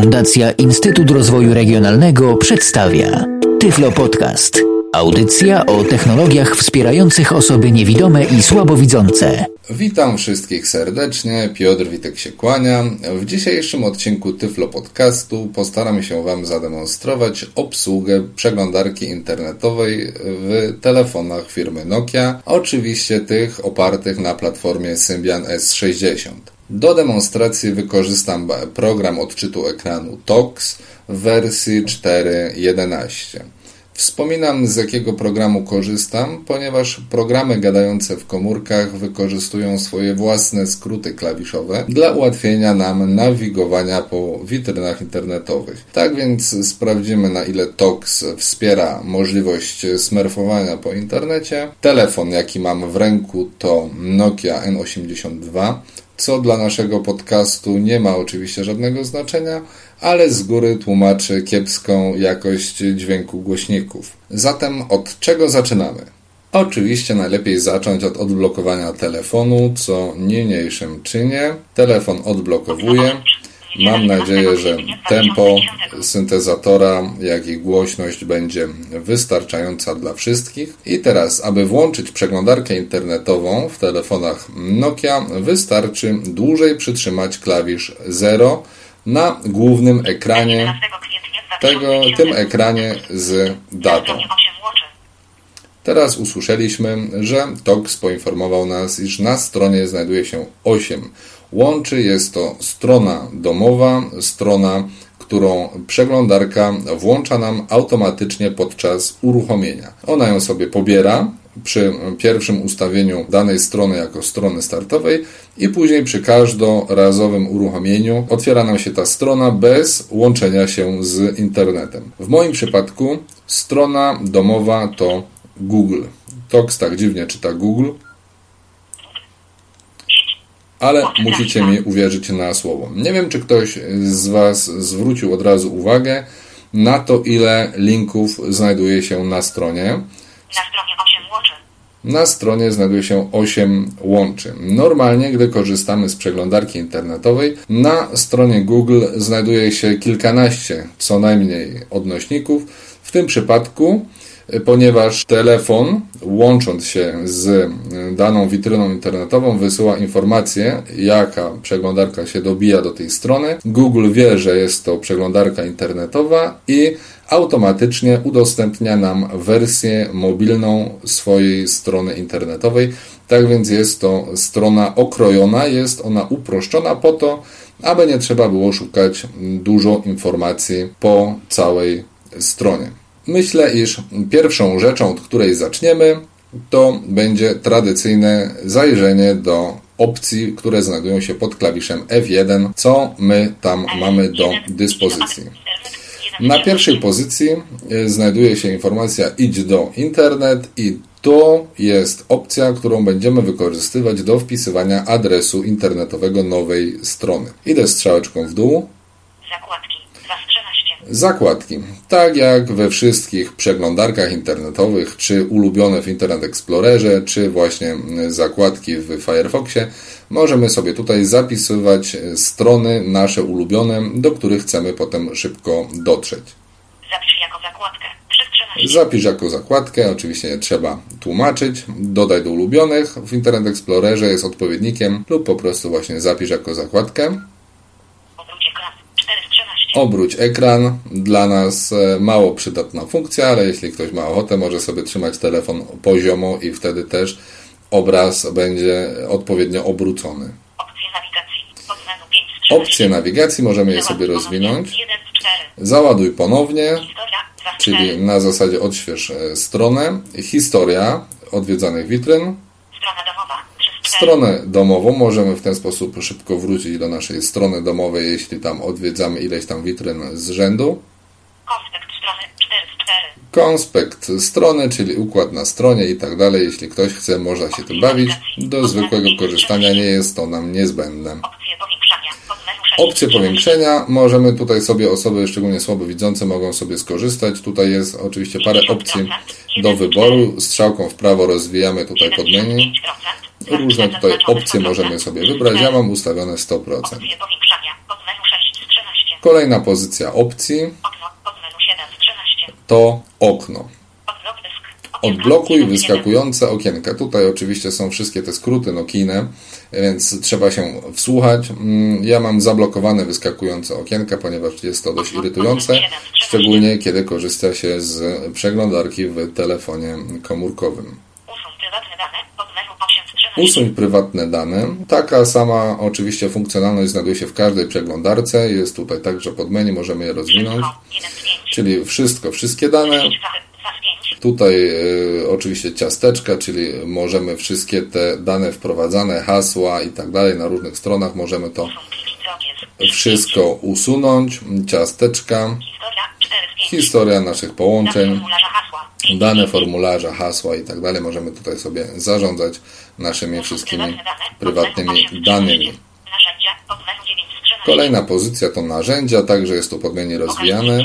Fundacja Instytut Rozwoju Regionalnego przedstawia Tyflo Podcast. Audycja o technologiach wspierających osoby niewidome i słabowidzące. Witam wszystkich serdecznie, Piotr Witek się kłania. W dzisiejszym odcinku Tyflo Podcastu postaram się Wam zademonstrować obsługę przeglądarki internetowej w telefonach firmy Nokia, oczywiście tych opartych na platformie Symbian S60. Do demonstracji wykorzystam program odczytu ekranu TOX w wersji 4.11. Wspominam z jakiego programu korzystam, ponieważ programy gadające w komórkach wykorzystują swoje własne skróty klawiszowe dla ułatwienia nam nawigowania po witrynach internetowych. Tak więc sprawdzimy na ile TOX wspiera możliwość smurfowania po internecie. Telefon jaki mam w ręku to Nokia N82 co dla naszego podcastu nie ma oczywiście żadnego znaczenia, ale z góry tłumaczy kiepską jakość dźwięku głośników. Zatem od czego zaczynamy? Oczywiście najlepiej zacząć od odblokowania telefonu, co niniejszym czynię. Telefon odblokowuję. Mam nadzieję, że tempo syntezatora, jak i głośność będzie wystarczająca dla wszystkich. I teraz, aby włączyć przeglądarkę internetową w telefonach Nokia, wystarczy dłużej przytrzymać klawisz 0 na głównym ekranie tego, tym ekranie z datą. Teraz usłyszeliśmy, że TOX poinformował nas, iż na stronie znajduje się 8 łączy. Jest to strona domowa, strona, którą przeglądarka włącza nam automatycznie podczas uruchomienia. Ona ją sobie pobiera przy pierwszym ustawieniu danej strony jako strony startowej i później przy każdorazowym uruchomieniu otwiera nam się ta strona bez łączenia się z internetem. W moim przypadku strona domowa to Google. Tox tak dziwnie czyta Google, ale musicie mi uwierzyć na słowo. Nie wiem, czy ktoś z Was zwrócił od razu uwagę na to, ile linków znajduje się na stronie. Na stronie 8 łączy. Na stronie znajduje się 8 łączy. Normalnie, gdy korzystamy z przeglądarki internetowej, na stronie Google znajduje się kilkanaście co najmniej odnośników. W tym przypadku ponieważ telefon, łącząc się z daną witryną internetową, wysyła informację, jaka przeglądarka się dobija do tej strony. Google wie, że jest to przeglądarka internetowa i automatycznie udostępnia nam wersję mobilną swojej strony internetowej. Tak więc jest to strona okrojona, jest ona uproszczona po to, aby nie trzeba było szukać dużo informacji po całej stronie. Myślę, iż pierwszą rzeczą, od której zaczniemy, to będzie tradycyjne zajrzenie do opcji, które znajdują się pod klawiszem F1, co my tam mamy do dyspozycji. Na pierwszej pozycji e, znajduje się informacja idź do internet i to jest opcja, którą będziemy wykorzystywać do wpisywania adresu internetowego nowej strony. Idę strzałeczką w dół. Zakładki. Zakładki. Tak jak we wszystkich przeglądarkach internetowych, czy ulubione w Internet Explorerze, czy właśnie zakładki w Firefoxie, możemy sobie tutaj zapisywać strony nasze ulubione, do których chcemy potem szybko dotrzeć. Zapisz jako zakładkę. Zapisz jako zakładkę, oczywiście nie trzeba tłumaczyć. Dodaj do ulubionych. W Internet Explorerze jest odpowiednikiem lub po prostu właśnie zapisz jako zakładkę. Obróć ekran. Dla nas e, mało przydatna funkcja, ale jeśli ktoś ma ochotę, może sobie trzymać telefon poziomo i wtedy też obraz będzie odpowiednio obrócony. Opcje nawigacji możemy je sobie rozwinąć. Załaduj ponownie, czyli na zasadzie odśwież e, stronę. Historia odwiedzanych witryn. Strona domowa stronę domową. Możemy w ten sposób szybko wrócić do naszej strony domowej, jeśli tam odwiedzamy ileś tam witryn z rzędu. Konspekt strony 4 z 4. Konspekt strony, czyli układ na stronie i tak dalej. Jeśli ktoś chce, można się tym bawić. Do zwykłego korzystania nie jest to nam niezbędne. Opcje powiększania. Opcje powiększenia. Możemy tutaj sobie, osoby szczególnie słabowidzące mogą sobie skorzystać. Tutaj jest oczywiście parę opcji do wyboru. Strzałką w prawo rozwijamy tutaj pod menu. Różne tutaj opcje możemy sobie wybrać. Ja mam ustawione 100%. Kolejna pozycja opcji Okno. Od menu 7 z 13. to okno. Odblokuj 1 z 1. wyskakujące okienka. Tutaj oczywiście są wszystkie te skróty nokijne, więc trzeba się wsłuchać. Mm, Ja mam zablokowane wyskakujące okienka, ponieważ jest to dość irytujące, szczególnie kiedy korzysta się z przeglądarki w telefonie komórkowym. Usuń prywatne dane. Od menu 8 z 13. Usuń prywatne dane. Taka sama oczywiście funkcjonalność znajduje się w każdej przeglądarce. Jest tutaj także pod menu, możemy je rozwinąć. Wszystko. 1 z 5. Czyli wszystko, wszystkie dane. 10 2 z 5. Tutaj e, oczywiście ciasteczka, czyli możemy wszystkie te dane wprowadzane, hasła i tak dalej na różnych stronach, możemy to wszystko usunąć. Ciasteczka, Historia 4 z 5. historia naszych połączeń, dane formularza, hasła i tak dalej. Możemy tutaj sobie zarządzać naszymi wszystkimi prywatnymi danymi. Narzędzia. Od menu 9 z 13. Kolejna pozycja to narzędzia, także jest tu pod menu rozwijane.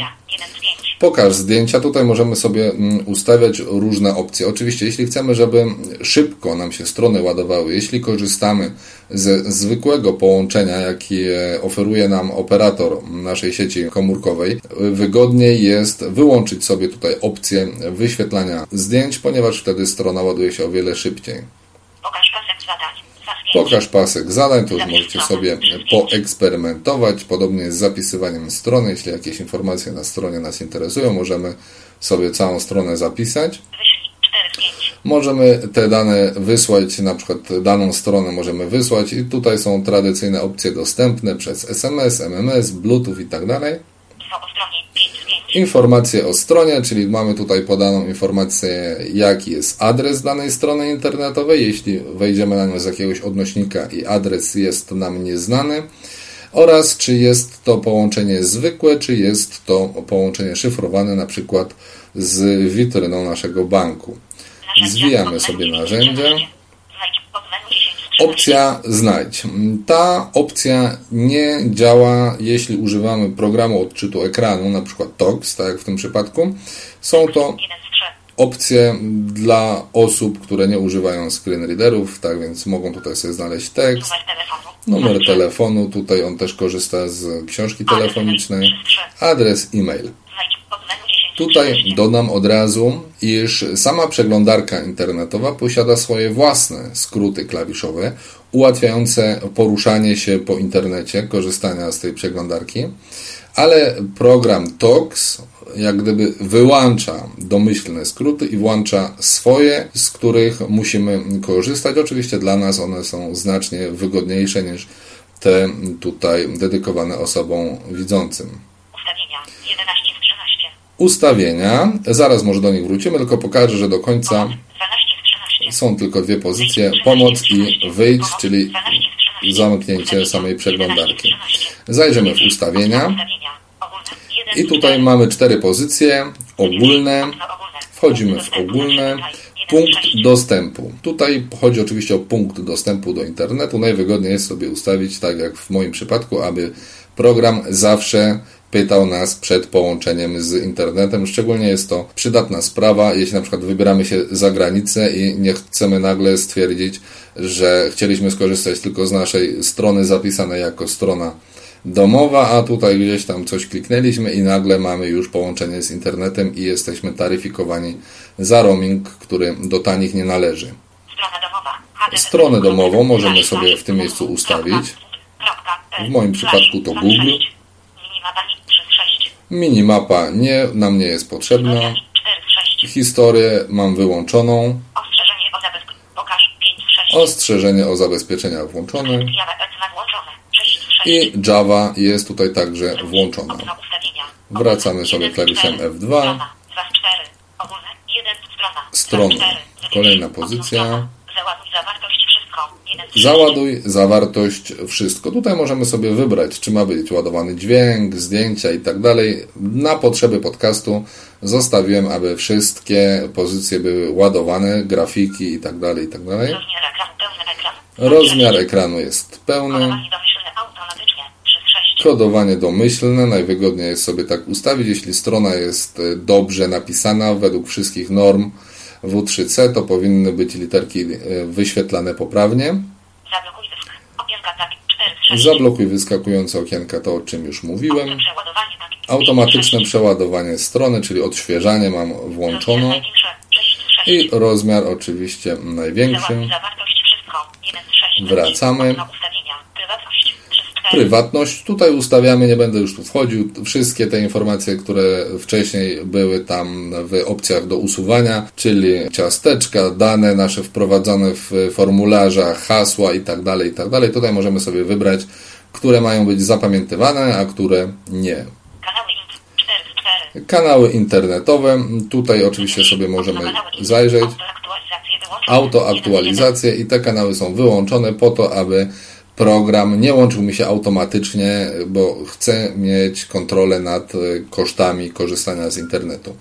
1 z 5. Pokaż zdjęcia. Tutaj możemy sobie mm, ustawiać różne opcje. Oczywiście, jeśli chcemy, żeby szybko nam się strony ładowały, jeśli korzystamy ze zwykłego połączenia, jakie oferuje nam operator naszej sieci komórkowej, wygodniej jest wyłączyć sobie tutaj opcję wyświetlania zdjęć, ponieważ wtedy strona ładuje się o wiele szybciej. Pokaż pasek zadań. 2 z 5. Pokaż pasek zadań, to już możecie sobie poeksperymentować. Podobnie z zapisywaniem strony. Jeśli jakieś informacje na stronie nas interesują, możemy sobie całą stronę zapisać. Wyślij 4 z 5. Możemy te dane wysłać, na przykład daną stronę możemy wysłać i tutaj są tradycyjne opcje dostępne przez SMS, MMS, Bluetooth i tak dalej. Informacje o stronie, czyli mamy tutaj podaną informację, jaki jest adres danej strony internetowej, jeśli wejdziemy na nią z jakiegoś odnośnika i adres jest nam nieznany, oraz czy jest to połączenie zwykłe, czy jest to połączenie szyfrowane, na przykład z witryną naszego banku. Zwijamy sobie menu 9 z narzędzia. 13. Znajdź od menu 10 z 13. Opcja znajdź. Ta opcja nie działa, jeśli używamy programu odczytu ekranu, na przykład TOX, tak jak w tym przypadku. Są to 1 z 3. opcje dla osób, które nie używają screen readerów, tak więc mogą tutaj sobie znaleźć tekst, numer telefonu, tutaj on też korzysta z książki telefonicznej, adres e-mail. Znajdź od menu 10 z Tutaj 13. dodam od razu, iż sama przeglądarka internetowa posiada swoje własne skróty klawiszowe, ułatwiające poruszanie się po internecie, korzystania z tej przeglądarki, ale program TOX jak gdyby wyłącza domyślne skróty i włącza swoje, z których musimy korzystać. Oczywiście dla nas one są znacznie wygodniejsze niż te tutaj dedykowane osobom widzącym. Ustawienia 11 z 13. Ustawienia, zaraz może do nich wrócimy, tylko pokażę, że do końca 12 z 13. są tylko dwie pozycje, pomoc i wyjdź, czyli zamknięcie samej przeglądarki. Zajrzymy w ustawienia i tutaj mamy cztery pozycje, ogólne, wchodzimy w ogólne, punkt dostępu. Tutaj chodzi oczywiście o punkt dostępu do internetu. Najwygodniej jest sobie ustawić, tak jak w moim przypadku, aby program zawsze pytał nas przed połączeniem z internetem. Szczególnie jest to przydatna sprawa, jeśli na przykład wybieramy się za granicę i nie chcemy nagle stwierdzić, że chcieliśmy skorzystać tylko z naszej strony zapisanej jako strona domowa, a tutaj gdzieś tam coś kliknęliśmy i nagle mamy już połączenie z internetem i jesteśmy taryfikowani za roaming, który do tanich nie należy. Stronę domową możemy sobie w tym miejscu ustawić. W moim przypadku to Google. Minimapa nie, nam nie jest potrzebna. Historię mam wyłączoną. Ostrzeżenie o zabezpieczeniu. Pokaż 5 6. Ostrzeżenie o zabezpieczeniach włączone. Java Ecma włączone. 6 6. I Java jest tutaj także włączona. Wracamy sobie klawiszem F2. Strona 2 z Załaduj zawartość wszystko. Tutaj możemy sobie wybrać, czy ma być ładowany dźwięk, zdjęcia i tak dalej. Na potrzeby podcastu zostawiłem, aby wszystkie pozycje były ładowane, grafiki i tak dalej, i tak dalej. Rozmiar ekranu pełny ekran. Rozmiar ekranu jest pełny. Kodowanie domyślne automatycznie. 3 z 6. Kodowanie domyślne, najwygodniej jest sobie tak ustawić. Jeśli strona jest e, dobrze napisana według wszystkich norm W3C, to powinny być literki e, wyświetlane poprawnie. Zablokuj dysk. Okienka 4 z Zablokuj wyskakujące okienka, to o czym już mówiłem. Automatyczne przeładowanie strony, czyli odświeżanie mam włączono. Największe. 6 z 6. I rozmiar oczywiście największy. Załaduj zawartość wszystko. 1 z 6. Wracamy. Prywatność. 3 z 4. Prywatność. Tutaj ustawiamy, nie będę już tu wchodził. Wszystkie te informacje, które wcześniej były tam w opcjach do usuwania, czyli ciasteczka, dane nasze wprowadzone w formularzach, hasła i tak dalej, i tak dalej. Tutaj możemy sobie wybrać, które mają być zapamiętywane, a które nie. Kanały int. 4 z 4. Kanały internetowe. Tutaj oczywiście sobie możemy zajrzeć. Autoaktualizacje i te kanały są wyłączone po to, aby program nie łączył mi się automatycznie, bo chcę mieć kontrolę nad e, kosztami korzystania z internetu.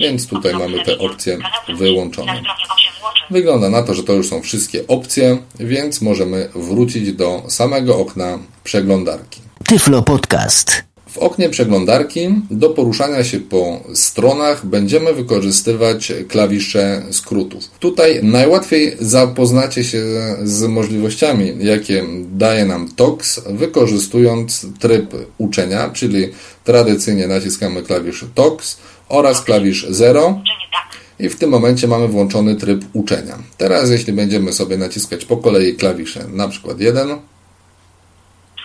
Więc tutaj mamy te opcje wyłączone. Na stronie 8 włączeń. Wygląda na to, że to już są wszystkie opcje, więc możemy wrócić do samego okna przeglądarki. Tyflo Podcast. W oknie przeglądarki do poruszania się po stronach będziemy wykorzystywać klawisze skrótów. Tutaj najłatwiej zapoznacie się z możliwościami, jakie daje nam TOX, wykorzystując tryb uczenia, czyli tradycyjnie naciskamy klawisz TOX oraz klawisz 0 Uczenie tak. i w tym momencie mamy włączony tryb uczenia. Teraz jeśli będziemy sobie naciskać po kolei klawisze, na przykład 1,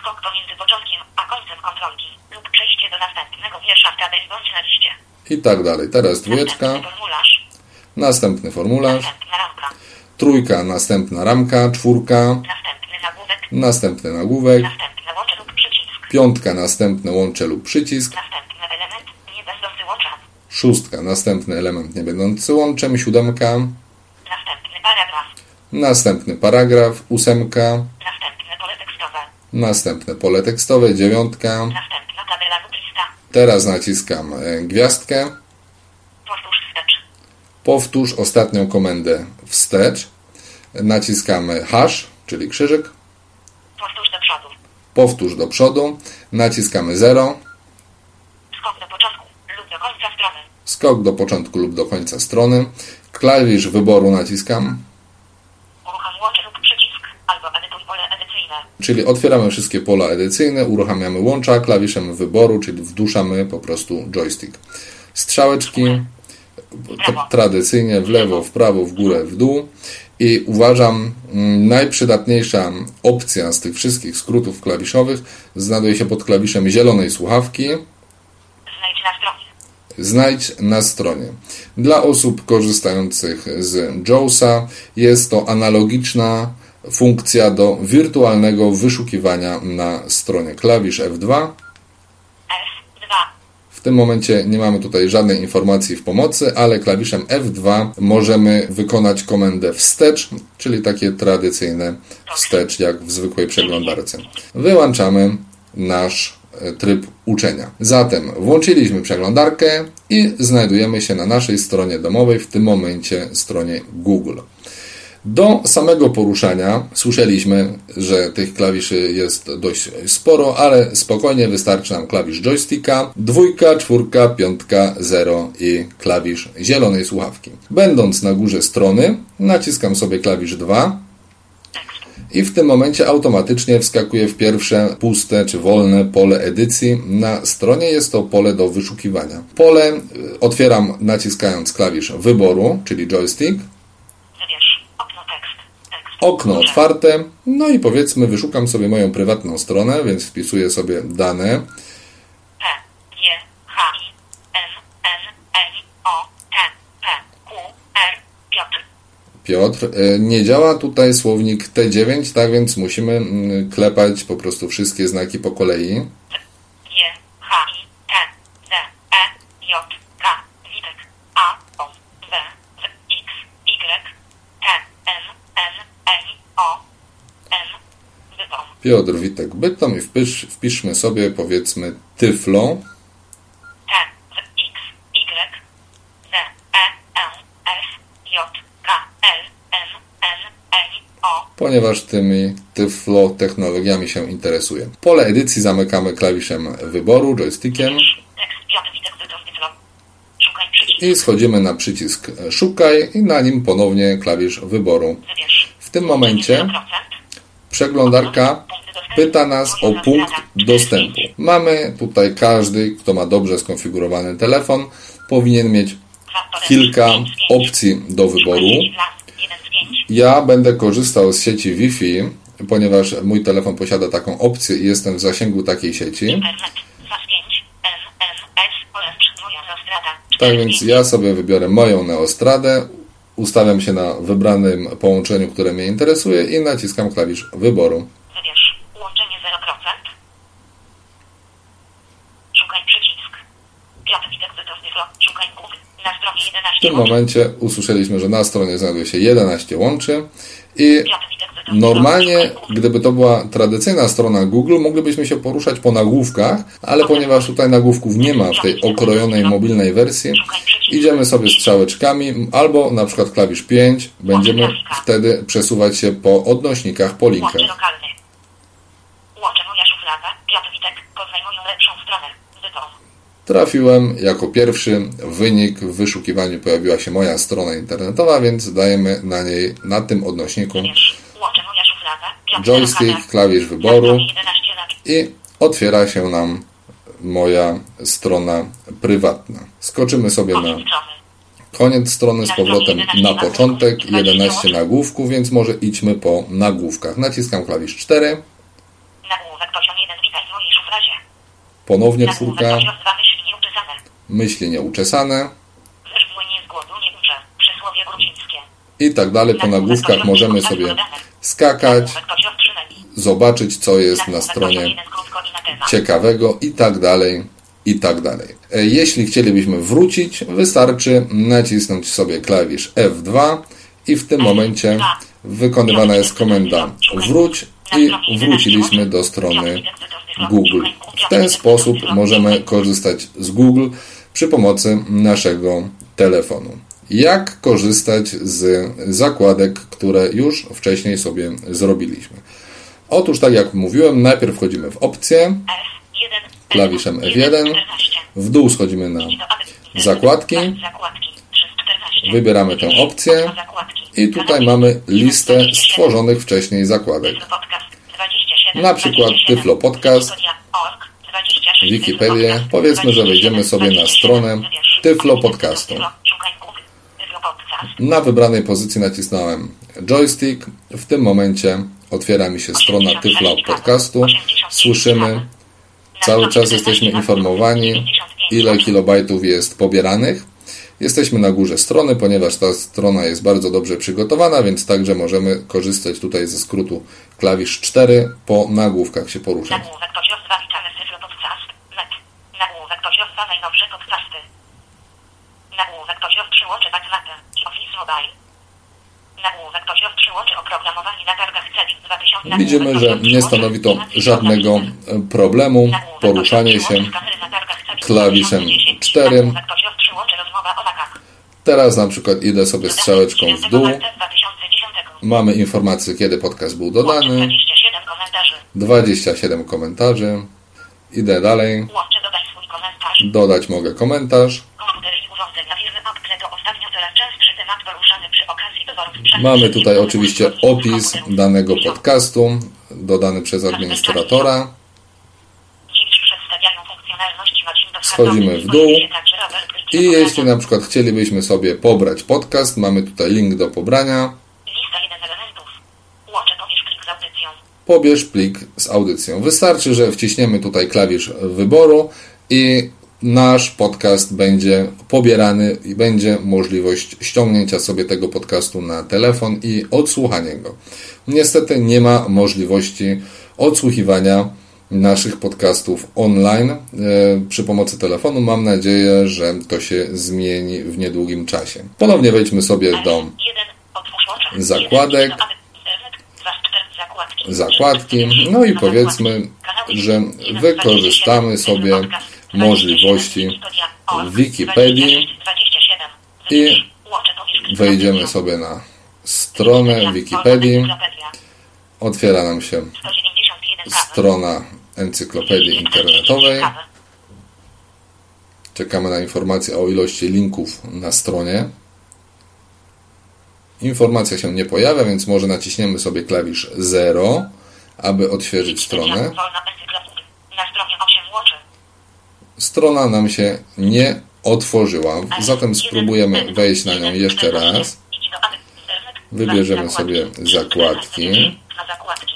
Skok początkiem a końcem kontrolki lub przejście do następnego wiersza w tabeli bądź na liście. i tak dalej. Teraz dwójeczka, Następny formularz. następny formularz, Następna ramka. trójka, następna ramka, czwórka, Następny nagłówek. następny nagłówek, Następne łącze lub przycisk. piątka, następny łącze lub przycisk, Następny element nie będący łączem. szóstka, następny element nie będący łączem, siódemka, Następny paragraf. następny paragraf, ósemka, Następne pole tekstowe. następne pole tekstowe, dziewiątka. Następna tabela. Teraz naciskam e, gwiazdkę, Powtórz wstecz. powtórz ostatnią komendę wstecz, naciskamy hash, czyli krzyżyk, Powtórz do przodu. powtórz do przodu, naciskamy 0, Skok do początku lub do końca strony. skok do początku lub do końca strony, klawisz wyboru naciskam, Uruchom łącze lub przycisk albo edytuj pole edycyjne. Czyli otwieramy wszystkie pola edycyjne, uruchamiamy łącza, klawiszem wyboru, czyli wduszamy po prostu joystick. Strzałeczki tradycyjnie w lewo, w prawo, w górę, w dół i uważam mm, najprzydatniejsza opcja z tych wszystkich skrótów klawiszowych znajduje się pod klawiszem zielonej słuchawki, Znajdź na stronie. Znajdź na stronie. Dla osób korzystających z JAWSa jest to analogiczna funkcja do wirtualnego wyszukiwania na stronie. Klawisz F2. F2. W tym momencie nie mamy tutaj żadnej informacji w pomocy, ale klawiszem F2 możemy wykonać komendę wstecz, czyli takie tradycyjne wstecz jak w zwykłej przeglądarce. Wyłączamy nasz e, tryb uczenia. Zatem włączyliśmy przeglądarkę i znajdujemy się na naszej stronie domowej, w tym momencie stronie Google. Do samego poruszania słyszeliśmy, że tych klawiszy jest dość sporo, ale spokojnie wystarczy nam klawisz joysticka, dwójka, czwórka, piątka, zero i klawisz zielonej słuchawki. Będąc na górze strony, naciskam sobie klawisz 2 i w tym momencie automatycznie wskakuje w pierwsze puste czy wolne pole edycji. Na stronie jest to pole do wyszukiwania. Pole y, otwieram naciskając klawisz wyboru, czyli joystick. Wybierz. Okno tekst. Tekst. Okno otwarte. No i powiedzmy, wyszukam sobie moją prywatną stronę, więc wpisuję sobie dane. P, G, H, I, N, N, N, O, T, P, Q, R, Piotr. Piotr. Y, Nie działa tutaj słownik T9, tak więc musimy mm, klepać po prostu wszystkie znaki po kolei. G, H, I, T, Z, E, J, K, Witek, A, O, W, W, X, Y, T, N, N, N, O, N, Bytom. Piotr Witek Bytom i wpisz, wpiszmy sobie powiedzmy Tyflo. T, X, Y, Z, E, N, S, J, K, L, N, N, N, O, ponieważ tymi Tyflo technologiami się interesuję. Pole edycji zamykamy klawiszem wyboru, joystickiem i schodzimy na przycisk Szukaj i na nim ponownie klawisz wyboru. W tym momencie 0%. przeglądarka pyta nas o punkt dostępu. Mamy tutaj każdy, kto ma dobrze skonfigurowany telefon, powinien mieć kilka opcji do wyboru. Ja będę korzystał z sieci Wi-Fi, ponieważ mój telefon posiada taką opcję i jestem w zasięgu takiej sieci. Internet. SAS 5. MMS. Orange. Moja zastrada. Tak więc ja sobie wybiorę moją Neostradę, ustawiam się na wybranym połączeniu, które mnie interesuje i naciskam klawisz wyboru. Wybierz. Łączenie 0%. Szukaj przycisk. Piotr Witek Wytowny Vlog. Szukaj Google. Na stronie 11. W tym momencie usłyszeliśmy, że na stronie znajduje się 11 łączy i Normalnie, gdyby to była tradycyjna strona Google, moglibyśmy się poruszać po nagłówkach, ale ponieważ tutaj nagłówków nie ma w tej okrojonej mobilnej wersji, idziemy sobie strzałeczkami albo na przykład klawisz 5, będziemy wtedy przesuwać się po odnośnikach, po linkach. Łącze moja szuflada. Piotr Witek. Lepszą stronę. Trafiłem jako pierwszy wynik w wyszukiwaniu pojawiła się moja strona internetowa, więc dajemy na niej, na tym odnośniku joystick, klawisz wyboru stronie 11 lat. i otwiera się nam moja strona prywatna. Skoczymy sobie na Koniec strony. z powrotem na początek, 11 nagłówków, więc może idźmy po nagłówkach. Naciskam klawisz 4, Nagłówek poziom 1. Witaj w mojej szufladzie. ponownie czwórka, poziom 2. Myśli nieuczesane. i tak dalej. Po nagłówkach możemy sobie skakać, Nagłówek poziom 3. menu. zobaczyć co jest na stronie poziom 1. Krótko i na temat. ciekawego i tak dalej, i tak dalej. E, Jeśli chcielibyśmy wrócić, wystarczy nacisnąć sobie klawisz F2 i w tym momencie wykonywana jest komenda wróć i wróciliśmy do strony Google. W ten sposób możemy korzystać z Google przy pomocy naszego telefonu. Jak korzystać z zakładek, które już wcześniej sobie zrobiliśmy? Otóż, tak jak mówiłem, najpierw wchodzimy w opcje, F1. klawiszem F1. W dół schodzimy na zakładki. Zakładki. 314. Wybieramy tę opcję i tutaj mamy listę stworzonych wcześniej zakładek. Tyflo Podcast 27, Na przykład 27, Tyflo Podcast, Wikipedia, org, 26, Wikipedię. Powiedzmy, że 27, wejdziemy sobie na 27, stronę. Tyflo Podcastu. Na wybranej pozycji nacisnąłem joystick. W tym momencie otwiera mi się strona Tyflo Podcastu. Słyszymy, cały czas jesteśmy informowani, ile kilobajtów jest pobieranych. Jesteśmy na górze strony, ponieważ ta strona jest bardzo dobrze przygotowana, więc także możemy korzystać tutaj ze skrótu klawisz 4 po nagłówkach się poruszać. Nagłówek poziom 2 witamy z Tyflo Podcast. Net. Nagłówek poziom 2 najnowsze podcasty. Nagłówek poziom 3 łoczy Backmapy i Office Mobile. Nagłówek poziom 3 łoczy oprogramowanie na targach CEDIC 2000. Widzimy, że nie stanowi to żadnego e, problemu poruszanie się klawiszem 4. Nagłówek poziom 3 łoczy rozmowa o lakach. Teraz na przykład idę sobie strzałeczką w dół. 2010. Mamy informację, kiedy podcast był dodany. 27 komentarzy. 27 komentarzy. Idę dalej. Łączę dodaj swój komentarz. Dodać mogę komentarz. Mamy tutaj oczywiście opis danego podcastu, dodany przez administratora. Schodzimy w dół. I jeśli na przykład chcielibyśmy sobie pobrać podcast, mamy tutaj link do pobrania. Lista 1 elementów. Łączę pobierz klik z audycją. Pobierz plik z audycją. Wystarczy, że wciśniemy tutaj klawisz wyboru i nasz podcast będzie pobierany i będzie możliwość ściągnięcia sobie tego podcastu na telefon i odsłuchania go. Niestety nie ma możliwości odsłuchiwania naszych podcastów online e, przy pomocy telefonu. Mam nadzieję, że to się zmieni w niedługim czasie. Ponownie wejdźmy sobie do F1. Otwórz łącze. Zakładek. Zakładki. No i powiedzmy, że wykorzystamy sobie możliwości Wikipedii i wejdziemy sobie na stronę Wikipedii. Otwiera nam się strona encyklopedii internetowej. Czekamy na informację o ilości linków na stronie. Informacja się nie pojawia, więc może naciśniemy sobie klawisz 0, aby odświeżyć stronę. Wolna encyklopedia. Na stronie 8 łączy. Strona nam się nie otworzyła, zatem spróbujemy wejść na nią jeszcze raz. Wybierzemy sobie zakładki.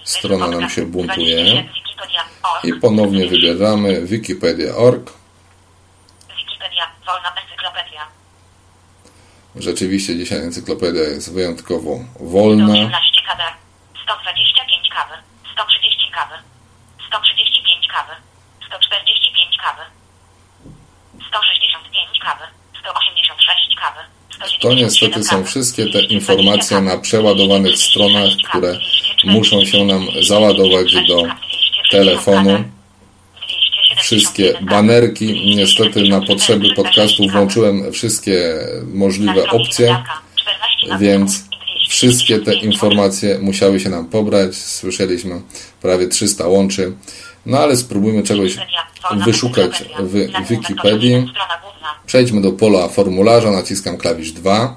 Strona nam się buntuje. I ponownie wybieramy wikipedia.org. Wikipedia, wolna encyklopedia. Rzeczywiście dzisiaj encyklopedia jest wyjątkowo wolna. 118 kawer. 125 kawer. 130 To niestety są wszystkie te informacje na przeładowanych stronach, które muszą się nam załadować do telefonu. Wszystkie banerki, niestety na potrzeby podcastu włączyłem wszystkie możliwe opcje, więc wszystkie te informacje musiały się nam pobrać. Słyszeliśmy prawie 300 łączy. No ale spróbujmy czegoś wyszukać w Wikipedii. Przejdźmy do pola formularza, naciskam klawisz 2.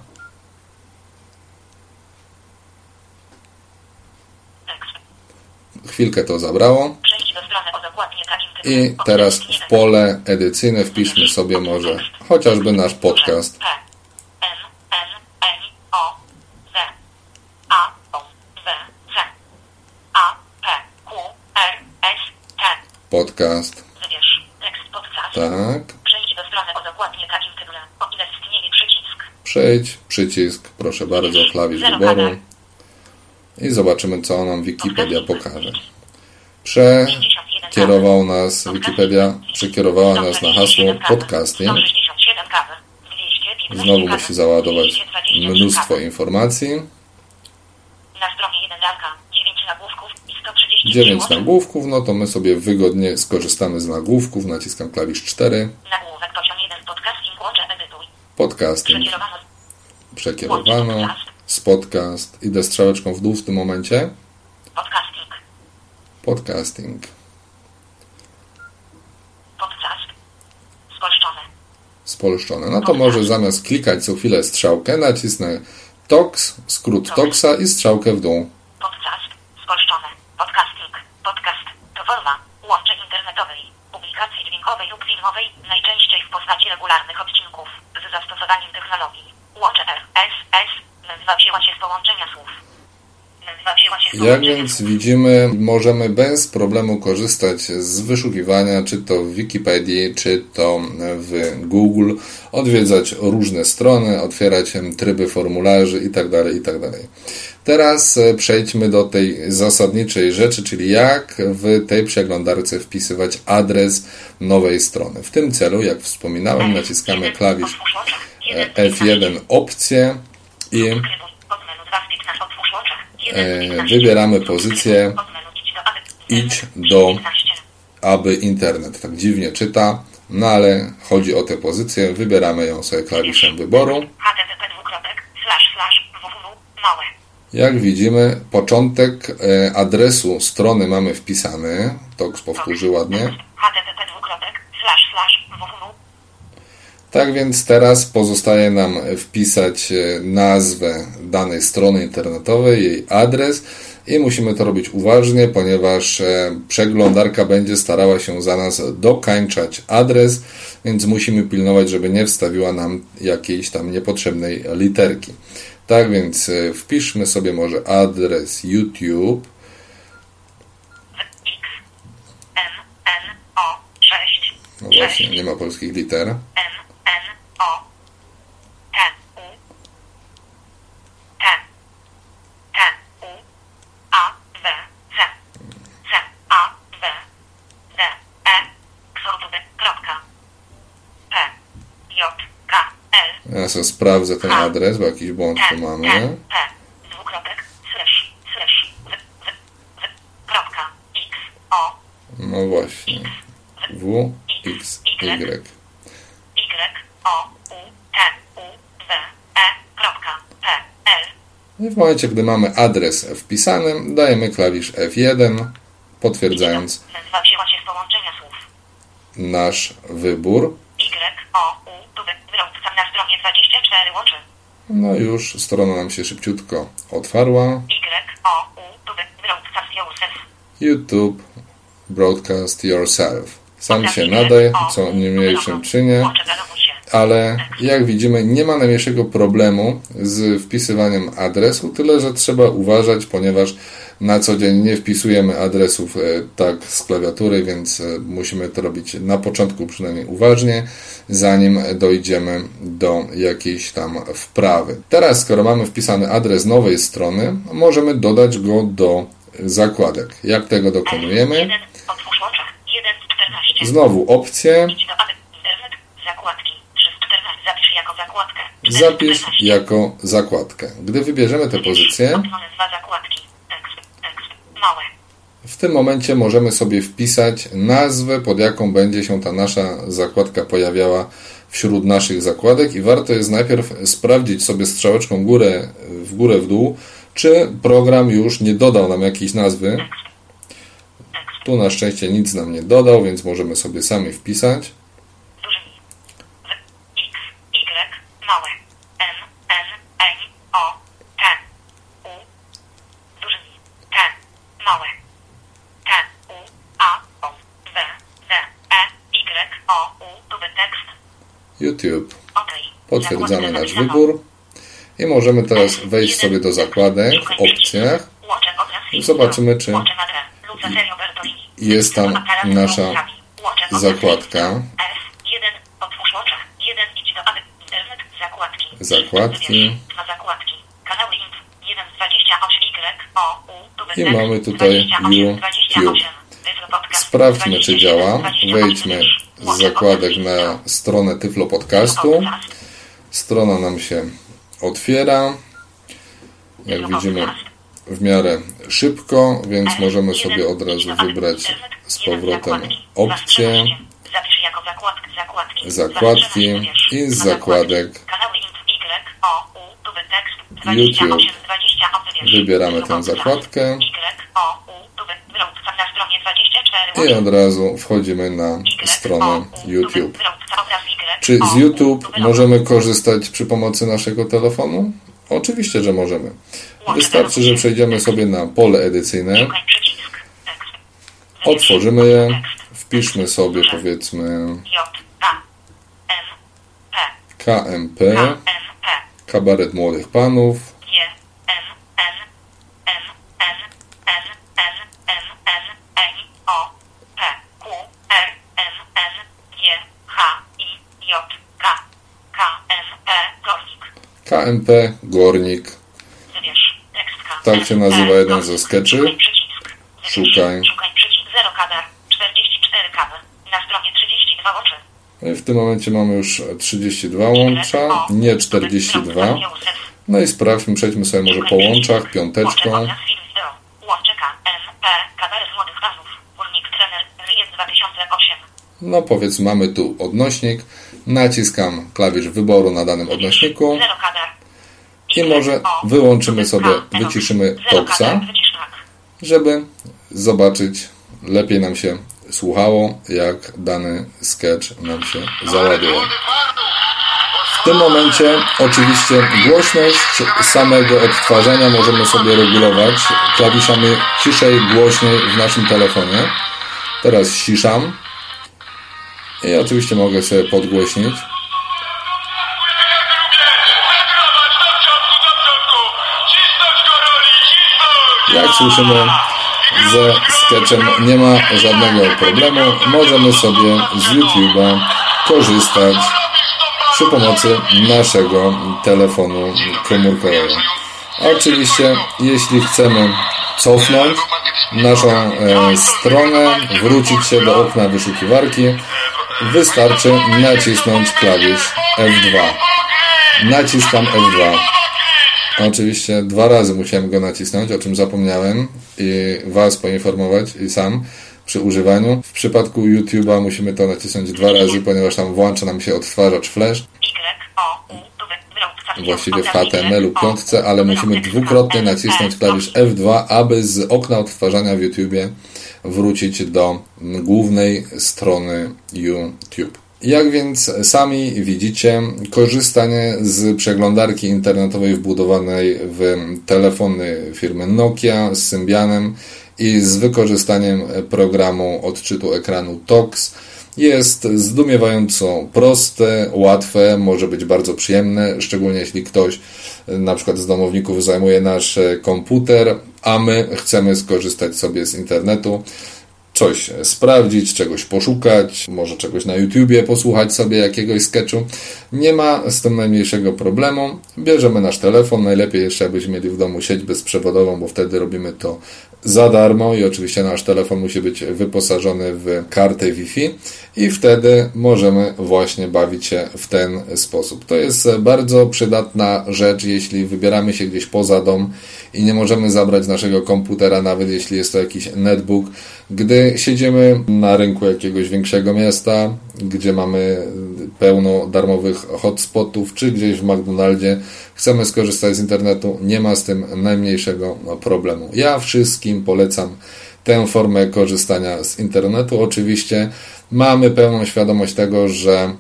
Chwilkę to zabrało. I teraz w pole edycyjne wpiszmy sobie może chociażby nasz podcast. Podcast. Tak. Przejdź do strony o dokładnie takim tytule. O ile istnieje przycisk. Przejdź, przycisk, proszę bardzo, klawisz wyboru. I zobaczymy, co nam Wikipedia pokaże. Przekierował nas, Wikipedia przekierowała nas na hasło podcasting. 167 kawy. 215 Znowu musi załadować 223 mnóstwo informacji. Na stronie 1 dalka. 9 nagłówków i 130 9 łączy. nagłówków, no to my sobie wygodnie skorzystamy z nagłówków. Naciskam klawisz 4. Nagłówek poziom 1 podcasting łącze edytuj. Podcasting. Przekierowano Przekierowano. Z podcast. Idę strzałeczką w dół w tym momencie. podcasting. Podcasting. Podcast. Spolszczone. spolszczone. No to może zamiast klikać co chwilę strzałkę, nacisnę TOX, skrót TOXa i strzałkę w dół. Podcast. Spolszczone. Podcasting. Podcast. To forma łączy internetowej, publikacji dźwiękowej lub filmowej, najczęściej w postaci regularnych odcinków, Łącze RSS. Nazwa wzięła się z połączenia słów. Jak więc widzimy, możemy bez problemu korzystać z wyszukiwania, czy to w Wikipedii, czy to w Google, odwiedzać różne strony, otwierać tryby formularzy itd., itd. Teraz e, przejdźmy do tej zasadniczej rzeczy, czyli jak w tej przeglądarce wpisywać adres nowej strony. W tym celu, jak wspominałem, naciskamy klawisz E, Jeden z F1 opcję i Skrybuj. Pod menu 2 z 15. Otwórz łącze. Jeden z E, 15. wybieramy pozycję idź do aby. idź do 15. aby internet. Tak dziwnie czyta, no ale chodzi o tę pozycję. Wybieramy ją sobie klawiszem wyboru. Jak widzimy, początek e, adresu strony mamy wpisany. Toks powtórzy ładnie. http Tak więc teraz pozostaje nam wpisać e, nazwę danej strony internetowej, jej adres i musimy to robić uważnie, ponieważ e, przeglądarka będzie starała się za nas dokańczać adres, więc musimy pilnować, żeby nie wstawiła nam jakiejś tam niepotrzebnej literki. Tak więc e, wpiszmy sobie może adres YouTube. x m n o 6 No właśnie, nie ma polskich liter. m n o t u t t u a w c c a w d e ksotb kropka p j k l Ja sobie sprawdzę ten adres, bo jakiś błąd tu mamy. X, o, No właśnie. W, X, Y. I w momencie, gdy mamy adres wpisany, dajemy klawisz F1, potwierdzając nasz wybór. no już strona nam się szybciutko otwarła. YouTube Broadcast Yourself. Sam się nadaj, co niniejszym czynię ale jak widzimy nie ma najmniejszego problemu z wpisywaniem adresu, tyle że trzeba uważać, ponieważ na co dzień nie wpisujemy adresów e, tak z klawiatury, więc e, musimy to robić na początku przynajmniej uważnie, zanim dojdziemy do jakiejś tam wprawy. Teraz, skoro mamy wpisany adres nowej strony, możemy dodać go do zakładek. Jak tego dokonujemy? Jeden, otwórz łączę. Jeden z 14. Znowu opcje, Idź do aby. Internet. Zakładki. 3 z 14. Zapisz jako zakładkę. Cztery z zapisz 14. jako zakładkę. Gdy wybierzemy tę pozycję. W tym momencie możemy sobie wpisać nazwę, pod jaką będzie się ta nasza zakładka pojawiała wśród naszych zakładek i warto jest najpierw sprawdzić sobie strzałeczką górę, w górę, w dół, czy program już nie dodał nam jakiejś nazwy. Tu na szczęście nic nam nie dodał, więc możemy sobie sami wpisać. YouTube. Potwierdzamy nasz wybór. I możemy teraz wejść sobie do zakładek w opcjach. I zobaczymy, czy jest tam nasza zakładka. Zakładki. I mamy tutaj YouTube. Sprawdźmy, czy działa. Wejdźmy zakładek na stronę Tyflo Podcastu. Strona nam się otwiera. Jak widzimy, w miarę szybko, więc możemy sobie od razu wybrać z powrotem opcję zakładki, i z zakładek YouTube. 28, 28, wybierz. Wybieramy tę zakładkę. Y, O, U, tu wylot na stronie 24. i od razu wchodzimy na stronę YouTube. Czy z YouTube możemy korzystać przy pomocy naszego telefonu? Oczywiście, że możemy. Wystarczy, że przejdziemy sobie na pole edycyjne, otworzymy je, wpiszmy sobie powiedzmy KMP, kabaret młodych panów, N P Gornik. KMP Gornik, Wybierz tekst K. Tak się nazywa jeden ze skeczy. Szukaj. Szukaj. Przycisk 0 kadar 44 kawy. Na stronie 32 oczy. I w tym momencie mamy już 32 łącza, nie 42. No i sprawdźmy, przejdźmy sobie może po łączach, piąteczką. Łącze obraz film wideo. Łącze K N P Kabaret Młodych Panów. Górnik trener Ryjec 2008. No powiedzmy, mamy tu odnośnik, naciskam klawisz wyboru na danym odnośniku i może wyłączymy sobie, wyciszymy wycisz tak. żeby zobaczyć, lepiej nam się słuchało, jak dany sketch nam się załaduje. W tym momencie oczywiście głośność samego odtwarzania możemy sobie regulować klawiszami ciszej, głośniej w naszym telefonie. Teraz ściszam i oczywiście mogę sobie podgłośnić. Jak słyszymy, ze sketchem nie ma żadnego problemu. Możemy sobie z YouTube'a korzystać przy pomocy naszego telefonu komórkowego. Oczywiście, jeśli chcemy cofnąć naszą e, stronę, wrócić się do okna wyszukiwarki, wystarczy nacisnąć klawisz F2. Naciskam F2. Oczywiście dwa razy musiałem go nacisnąć, o czym zapomniałem i Was poinformować i sam przy używaniu. W przypadku YouTube'a musimy to nacisnąć dwa razy, ponieważ tam włącza nam się odtwarzacz flash, właściwie w HTML-u piątce, ale musimy dwukrotnie nacisnąć klawisz P, F2, aby z okna odtwarzania w YouTubie wrócić do głównej strony YouTube. Jak więc sami widzicie, korzystanie z przeglądarki internetowej wbudowanej w telefony firmy Nokia z Symbianem i z wykorzystaniem programu odczytu ekranu TOX jest zdumiewająco proste, łatwe, może być bardzo przyjemne, szczególnie jeśli ktoś na przykład z domowników zajmuje nasz komputer, a my chcemy skorzystać sobie z internetu coś sprawdzić, czegoś poszukać, może czegoś na YouTubie posłuchać sobie jakiegoś sketchu. Nie ma z tym najmniejszego problemu. Bierzemy nasz telefon, najlepiej jeszcze abyśmy mieli w domu sieć bezprzewodową, bo wtedy robimy to za darmo i oczywiście nasz telefon musi być wyposażony w kartę Wi-Fi i wtedy możemy właśnie bawić się w ten sposób. To jest bardzo przydatna rzecz, jeśli wybieramy się gdzieś poza dom i nie możemy zabrać naszego komputera, nawet jeśli jest to jakiś netbook, gdy siedzimy na rynku jakiegoś większego miasta, gdzie mamy pełno darmowych hotspotów, czy gdzieś w McDonaldzie chcemy skorzystać z internetu, nie ma z tym najmniejszego problemu. Ja wszystkim polecam tę formę korzystania z internetu. Oczywiście mamy pełną świadomość tego, że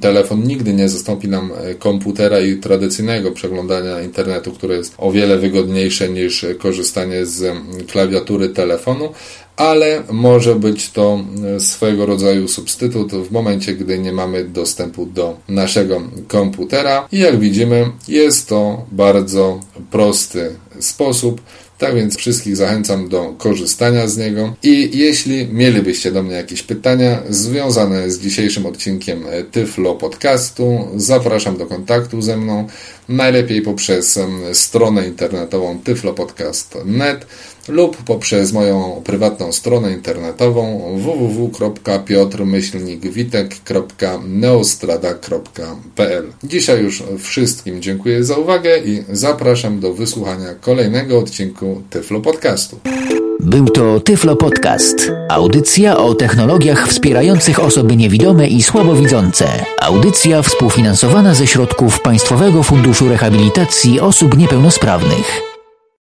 telefon nigdy nie zastąpi nam komputera i tradycyjnego przeglądania internetu, które jest o wiele wygodniejsze niż korzystanie z klawiatury telefonu, ale może być to swego rodzaju substytut w momencie, gdy nie mamy dostępu do naszego komputera. I jak widzimy, jest to bardzo prosty sposób. Tak więc wszystkich zachęcam do korzystania z niego. I jeśli mielibyście do mnie jakieś pytania związane z dzisiejszym odcinkiem Tyflo Podcastu, zapraszam do kontaktu ze mną. Najlepiej poprzez stronę internetową tyflopodcast.net lub poprzez moją prywatną stronę internetową www.piotrmyślnikwitek.neostrada.pl Dzisiaj już wszystkim dziękuję za uwagę i zapraszam do wysłuchania kolejnego odcinku Tyflo Podcastu. Był to Tyflo Podcast. Audycja o technologiach wspierających osoby niewidome i słabowidzące. Audycja współfinansowana ze środków Państwowego Funduszu Rehabilitacji Osób Niepełnosprawnych.